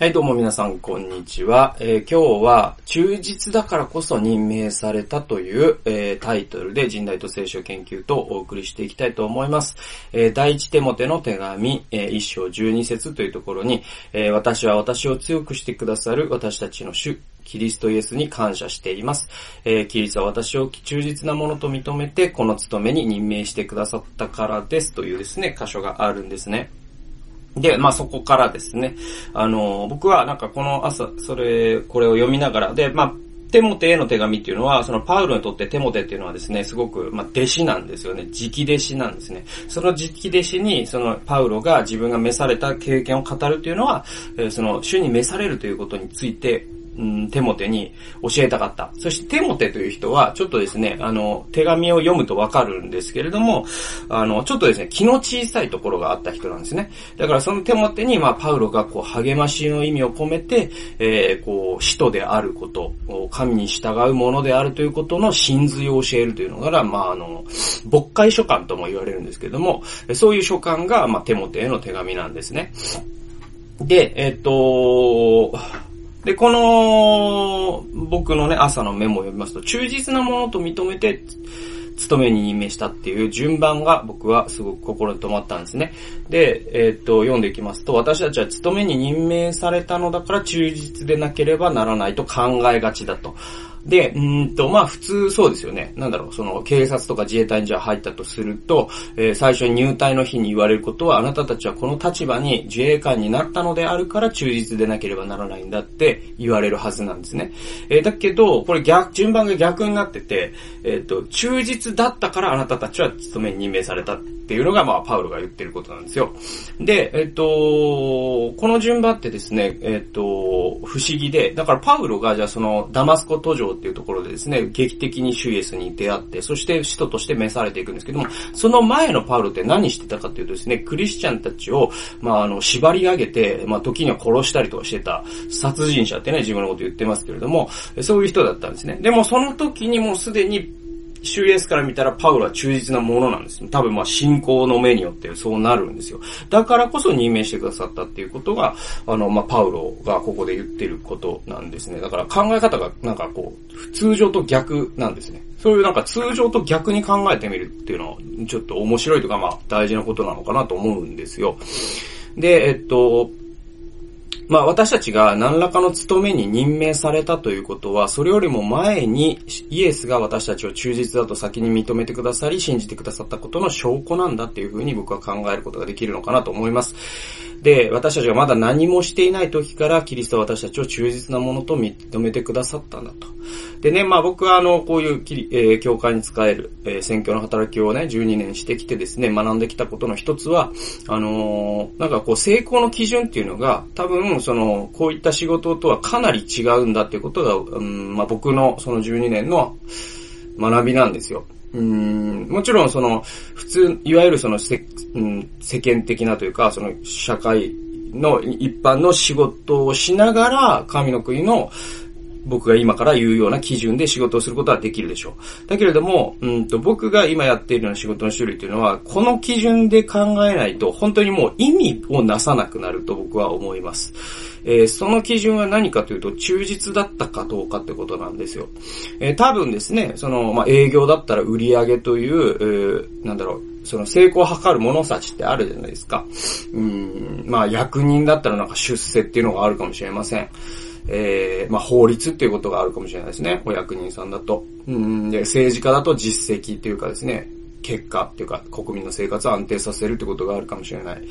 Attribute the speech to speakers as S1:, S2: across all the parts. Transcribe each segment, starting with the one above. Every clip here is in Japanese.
S1: はい、どうも皆さん、こんにちは。えー、今日は、忠実だからこそ任命されたという、えー、タイトルで、人代と聖書研究とお送りしていきたいと思います。えー、第一手モテの手紙、えー、一章十二節というところに、え私は私を強くしてくださる私たちの主、キリストイエスに感謝しています。えキリストは私を忠実なものと認めて、この務めに任命してくださったからですというですね、箇所があるんですね。で、まあそこからですね、あの、僕はなんかこの朝、それ、これを読みながら、で、まあ、テモテへの手紙っていうのは、そのパウロにとってテモテっていうのはですね、すごく、まあ、弟子なんですよね。直弟子なんですね。その直弟子に、そのパウロが自分が召された経験を語るっていうのは、その主に召されるということについてうん、テモテに教えたかった。そしてテモテという人は、ちょっとですね、あの、手紙を読むとわかるんですけれども、あの、ちょっとですね、気の小さいところがあった人なんですね。だからそのテモテに、まあ、パウロがこう、励ましの意味を込めて、えー、こう、使徒であること、神に従うものであるということの真髄を教えるというのが、まあ、あの、牧会書簡とも言われるんですけれども、そういう書簡が、まあ、テモテへの手紙なんですね。で、えっ、と、で、この、僕のね、朝のメモを読みますと、忠実なものと認めて、勤めに任命したっていう順番が僕はすごく心に留まったんですね。で、えー、っと、読んでいきますと、私たちは勤めに任命されたのだから忠実でなければならないと考えがちだと。で、うんと、まあ普通そうですよね。なんだろう、その警察とか自衛隊にじゃあ入ったとすると、えー、最初に入隊の日に言われることは、あなたたちはこの立場に自衛官になったのであるから忠実でなければならないんだって言われるはずなんですね。えー、だけど、これ逆、順番が逆になってて、えっ、ー、と、忠実だったからあなたたちは勤めに任命されたっていうのが、まあ、パウロが言ってることなんですよ。で、えっ、と、この順番ってですね、えっ、と、不思議で、だからパウロが、じゃあその、ダマスコ途上っていうところでですね、劇的にシュイエスに出会って、そして使徒として召されていくんですけども、その前のパウロって何してたかっていうとですね、クリスチャンたちを、まあ、あの、縛り上げて、まあ、時には殺したりとかしてた、殺人者ってね、自分のこと言ってますけれども、そういう人だったんですね。でもその時にもうすでにシュイエスから見たらパウロは忠実なものなんです。多分まあ信仰の目によってそうなるんですよ。だからこそ任命してくださったっていうことが、あの、まあパウロがここで言ってることなんですね。だから考え方がなんかこう、通常と逆なんですね。そういうなんか通常と逆に考えてみるっていうのは、ちょっと面白いとかまあ大事なことなのかなと思うんですよ。で、えっと、まあ私たちが何らかの務めに任命されたということは、それよりも前にイエスが私たちを忠実だと先に認めてくださり、信じてくださったことの証拠なんだっていうふうに僕は考えることができるのかなと思います。で、私たちがまだ何もしていない時からキリストは私たちを忠実なものと認めてくださったんだと。でね、まあ僕はあの、こういうキリ、えー、教会に使える、えー、宣教の働きをね、12年してきてですね、学んできたことの一つは、あのー、なんかこう成功の基準っていうのが、多分その、こういった仕事とはかなり違うんだっていうことが、うん、まあ僕のその12年の学びなんですよ。もちろんその、普通、いわゆるその世,、世間的なというか、その社会の一般の仕事をしながら、神の国の僕が今から言うような基準で仕事をすることはできるでしょう。だけれども、うんと僕が今やっているような仕事の種類というのは、この基準で考えないと本当にもう意味をなさなくなると僕は思います。えー、その基準は何かというと、忠実だったかどうかってことなんですよ。えー、多分ですね、その、まあ、営業だったら売り上げという、えー、なんだろう、その成功を図る物差しってあるじゃないですか。うん、まあ役人だったらなんか出世っていうのがあるかもしれません。えー、まあ法律っていうことがあるかもしれないですね。お役人さんだと。うん、で、政治家だと実績っていうかですね、結果っていうか、国民の生活を安定させるってことがあるかもしれない。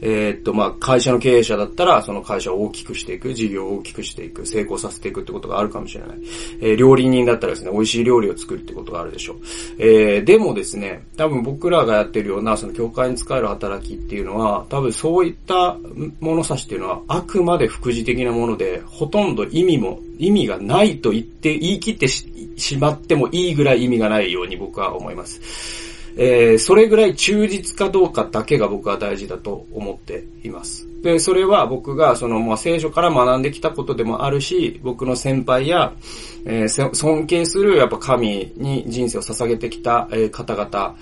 S1: えー、っと、まあ、会社の経営者だったら、その会社を大きくしていく、事業を大きくしていく、成功させていくってことがあるかもしれない。えー、料理人だったらですね、美味しい料理を作るってことがあるでしょう。えー、でもですね、多分僕らがやってるような、その教会に使える働きっていうのは、多分そういった物差しっていうのは、あくまで副次的なもので、ほとんど意味も、意味がないと言って、言い切ってしまってもいいぐらい意味がないように僕は思います。えー、それぐらい忠実かどうかだけが僕は大事だと思っています。で、それは僕がその、まあ、聖書から学んできたことでもあるし、僕の先輩や、えー、尊敬するやっぱ神に人生を捧げてきた、え、方々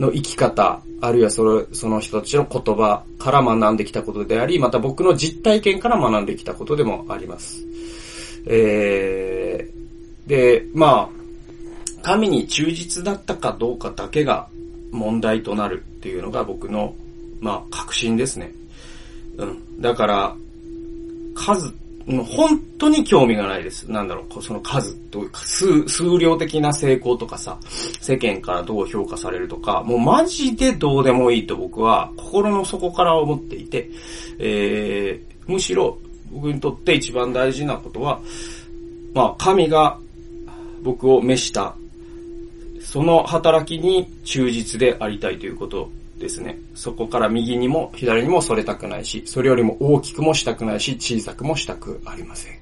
S1: の生き方あるいはそのその人たちの言葉から学んできたことであり、また僕の実体験から学んできたことでもあります。えー、で、まあ、神に忠実だったかどうかだけが問題となるっていうのが僕の、まあ、確信ですね。うん。だから、数本当に興味がないです。なんだろう、その数というか、数、数量的な成功とかさ、世間からどう評価されるとか、もうマジでどうでもいいと僕は心の底から思っていて、えー、むしろ僕にとって一番大事なことは、まあ、神が僕を召した、その働きに忠実でありたいということですね。そこから右にも左にもそれたくないし、それよりも大きくもしたくないし、小さくもしたくありません。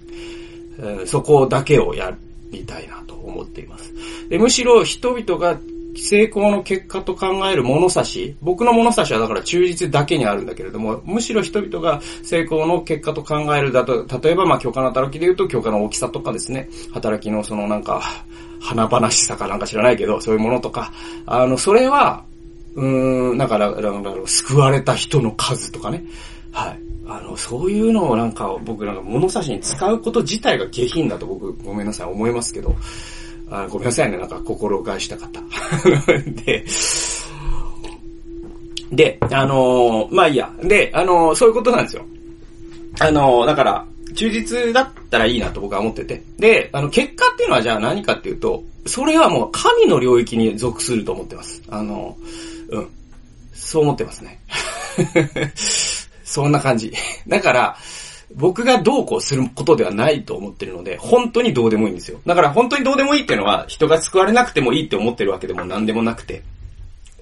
S1: え、そこだけをやりたいなと思っています。でむしろ人々が成功の結果と考える物差し、僕の物差しはだから忠実だけにあるんだけれども、むしろ人々が成功の結果と考えるだと、例えばまあ許可の働きで言うと許可の大きさとかですね、働きのそのなんか、華々しさかなんか知らないけど、そういうものとか、あの、それはうん、だから、救われた人の数とかね。はい。あの、そういうのをなんか僕なんか物差しに使うこと自体が下品だと僕ごめんなさい思いますけど、あごめんなさいね、なんか心を返した方。で、で、あのー、まあいいや。で、あのー、そういうことなんですよ。あのー、だから、忠実だったらいいなと僕は思ってて。で、あの、結果っていうのはじゃあ何かっていうと、それはもう神の領域に属すると思ってます。あの、うん。そう思ってますね。そんな感じ。だから、僕がどうこうすることではないと思ってるので、本当にどうでもいいんですよ。だから本当にどうでもいいっていうのは、人が救われなくてもいいって思ってるわけでも何でもなくて、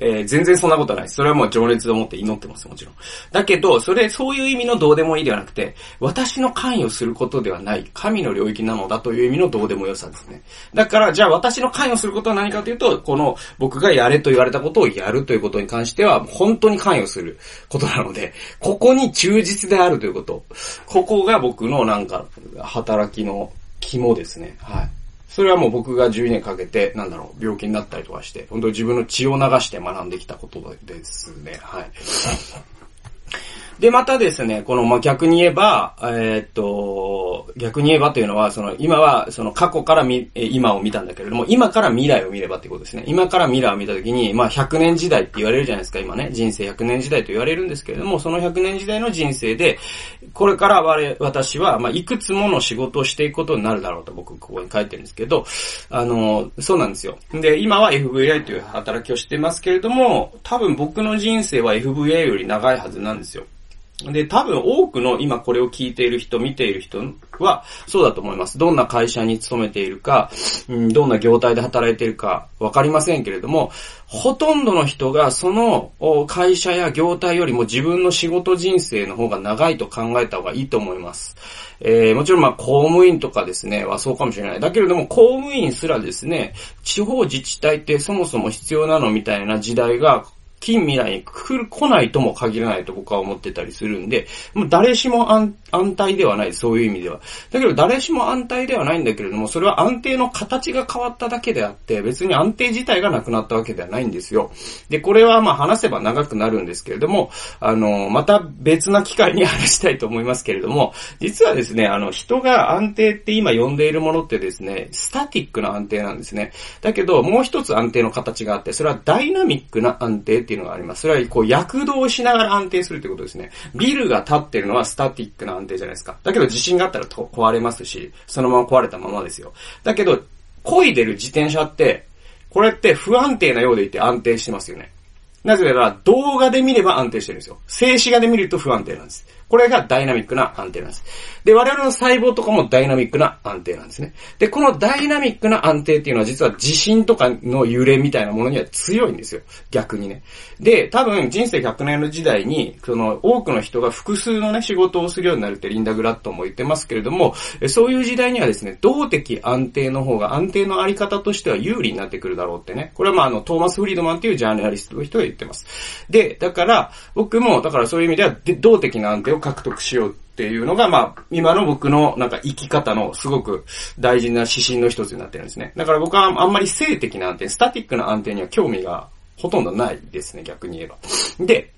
S1: えー、全然そんなことないです。それはもう情熱で思って祈ってます、もちろん。だけど、それ、そういう意味のどうでもいいではなくて、私の関与することではない、神の領域なのだという意味のどうでもよさですね。だから、じゃあ私の関与することは何かというと、この、僕がやれと言われたことをやるということに関しては、本当に関与することなので、ここに忠実であるということ。ここが僕のなんか、働きの肝ですね。はい。それはもう僕が12年かけて、なんだろう、病気になったりとかして、本当に自分の血を流して学んできたことですね。はい。で、またですね、この、ま、逆に言えば、えー、っと、逆に言えばというのは、その、今は、その過去からみ、今を見たんだけれども、今から未来を見ればってことですね。今から未来を見たときに、まあ、100年時代って言われるじゃないですか、今ね。人生100年時代と言われるんですけれども、その100年時代の人生で、これから我、私は、まあ、いくつもの仕事をしていくことになるだろうと僕、ここに書いてるんですけど、あの、そうなんですよ。で、今は FVI という働きをしてますけれども、多分僕の人生は FVI より長いはずなんですよ。で、多分多くの今これを聞いている人、見ている人はそうだと思います。どんな会社に勤めているか、うん、どんな業態で働いているかわかりませんけれども、ほとんどの人がその会社や業態よりも自分の仕事人生の方が長いと考えた方がいいと思います。えー、もちろんまあ公務員とかですね、はそうかもしれない。だけれども公務員すらですね、地方自治体ってそもそも必要なのみたいな時代が近未来に来る、来ないとも限らないと僕は思ってたりするんで、もう誰しも安安泰ではない、そういう意味では。だけど誰しも安泰ではないんだけれども、それは安定の形が変わっただけであって、別に安定自体がなくなったわけではないんですよ。で、これはまあ話せば長くなるんですけれども、あの、また別な機会に話したいと思いますけれども、実はですね、あの、人が安定って今呼んでいるものってですね、スタティックな安定なんですね。だけど、もう一つ安定の形があって、それはダイナミックな安定ってっていうのがあります。それはこう躍動しながら安定するってことですね。ビルが立ってるのはスタティックな安定じゃないですか。だけど地震があったら壊れますし、そのまま壊れたままですよ。だけど、漕いでる自転車って、これって不安定なようでいて安定してますよね。なぜなら、動画で見れば安定してるんですよ。静止画で見ると不安定なんです。これがダイナミックな安定なんです。で、我々の細胞とかもダイナミックな安定なんですね。で、このダイナミックな安定っていうのは実は地震とかの揺れみたいなものには強いんですよ。逆にね。で、多分人生100年の時代に、その多くの人が複数のね、仕事をするようになるってリンダ・グラットも言ってますけれども、そういう時代にはですね、動的安定の方が安定のあり方としては有利になってくるだろうってね。これはまああの、トーマス・フリードマンっていうジャーナリストの人が言ってます。で、だから、僕も、だからそういう意味では、動的な安定を獲得しようっていうのが、まあ、今の僕のなんか生き方のすごく大事な指針の一つになってるんですね。だから僕はあんまり性的な安定、スタティックな安定には興味がほとんどないですね、逆に言えば。で、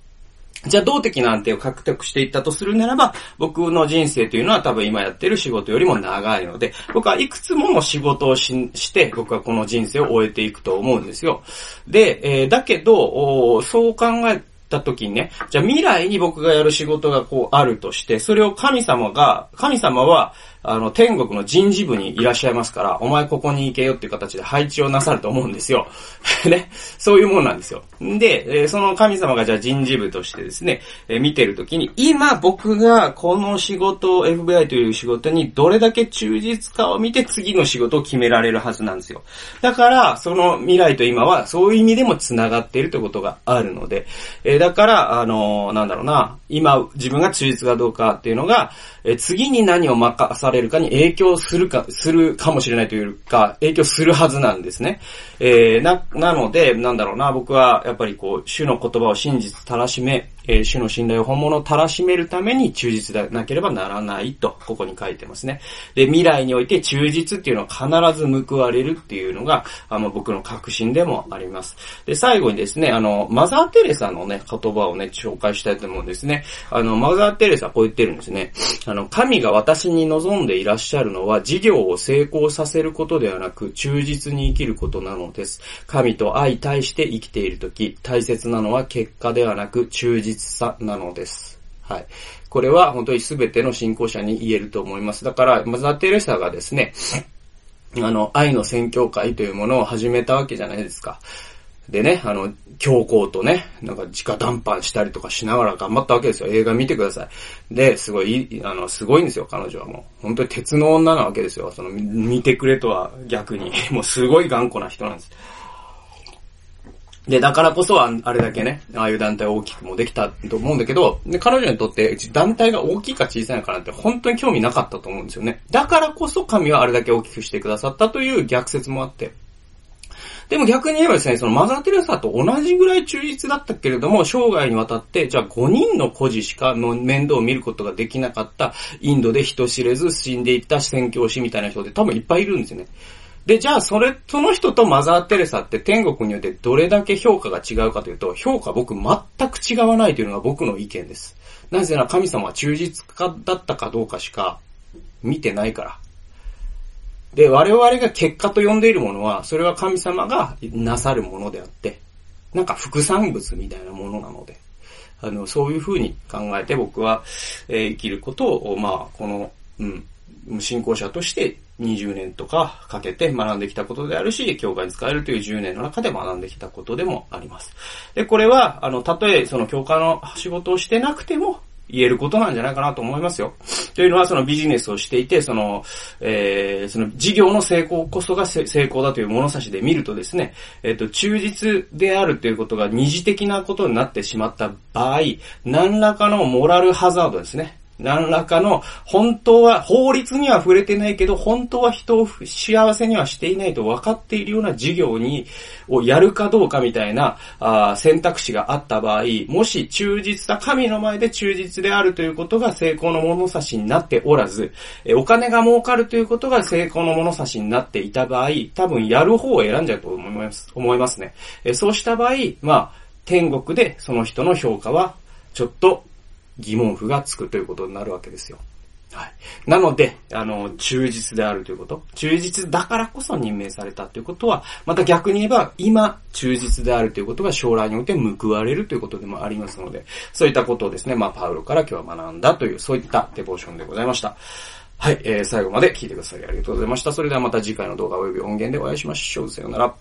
S1: じゃあ動的な安定を獲得していったとするならば、僕の人生というのは多分今やってる仕事よりも長いので、僕はいくつもの仕事をしして、僕はこの人生を終えていくと思うんですよ。で、えー、だけど、そう考えた時にね、じゃあ未来に僕がやる仕事がこうあるとして、それを神様が、神様は、あの、天国の人事部にいらっしゃいますから、お前ここに行けよっていう形で配置をなさると思うんですよ。ね。そういうもんなんですよ。で、えその神様がじゃあ人事部としてですね、え見てるときに、今僕がこの仕事を、FBI という仕事にどれだけ忠実かを見て次の仕事を決められるはずなんですよ。だから、その未来と今はそういう意味でも繋がっているということがあるので、えだから、あのー、なんだろうな、今自分が忠実かどうかっていうのが、え次に何を任されるかに影響するか、するかもしれないというか、影響するはずなんですね。えー、な、なので、なんだろうな、僕はやっぱりこう、主の言葉を真実たらしめ、えー、主の信頼を本物をたらしめるために忠実でなければならないと、ここに書いてますね。で、未来において忠実っていうのは必ず報われるっていうのが、あの、僕の確信でもあります。で、最後にですね、あの、マザー・テレサのね、言葉をね、紹介したいと思うんですね。あの、マザー・テレサこう言ってるんですね。あの、神が私に望んでいらっしゃるのは、事業を成功させることではなく、忠実に生きることなのです。神と相対して生きているとき、大切なのは結果ではなく、忠実さなのです。はい。これは本当に全ての信仰者に言えると思います。だから、マザー・テレサがですね、あの、愛の宣教会というものを始めたわけじゃないですか。でね、あの、強行とね、なんか直談判したりとかしながら頑張ったわけですよ。映画見てください。で、すごい、あの、すごいんですよ、彼女はもう。本当に鉄の女なわけですよ。その、見てくれとは逆に。もうすごい頑固な人なんです。で、だからこそあれだけね、ああいう団体大きくもできたと思うんだけど、で、彼女にとって団体が大きいか小さいのかなんて本当に興味なかったと思うんですよね。だからこそ神はあれだけ大きくしてくださったという逆説もあって。でも逆に言えばですね、そのマザー・テレサと同じぐらい忠実だったけれども、生涯にわたって、じゃあ5人の孤児しかの面倒を見ることができなかったインドで人知れず死んでいった宣教師みたいな人って多分いっぱいいるんですよね。で、じゃあ、それ、その人とマザー・テレサって天国によってどれだけ評価が違うかというと、評価僕全く違わないというのが僕の意見です。なぜなら神様は忠実家だったかどうかしか見てないから。で、我々が結果と呼んでいるものは、それは神様がなさるものであって、なんか副産物みたいなものなので、あの、そういうふうに考えて僕は、えー、生きることを、まあ、この、うん、信仰者として20年とかかけて学んできたことであるし、教会に使えるという10年の中で学んできたことでもあります。で、これは、あの、たとえその教会の仕事をしてなくても、言えることなんじゃないかなと思いますよ。というのは、そのビジネスをしていて、その、えー、その事業の成功こそが成功だという物差しで見るとですね、えっ、ー、と、忠実であるということが二次的なことになってしまった場合、何らかのモラルハザードですね。何らかの、本当は、法律には触れてないけど、本当は人を幸せにはしていないと分かっているような事業に、をやるかどうかみたいな、あ選択肢があった場合、もし忠実だ、神の前で忠実であるということが成功の物差しになっておらず、えお金が儲かるということが成功の物差しになっていた場合、多分やる方を選んじゃうと思います、思いますね。えそうした場合、まあ、天国でその人の評価は、ちょっと疑問符がつくということになるわけですよ。はい。なので、あの、忠実であるということ。忠実だからこそ任命されたということは、また逆に言えば、今、忠実であるということが将来において報われるということでもありますので、そういったことをですね、まあ、パウロから今日は学んだという、そういったデボーションでございました。はい、えー、最後まで聞いてくださりありがとうございました。それではまた次回の動画及び音源でお会いしましょう。さようなら。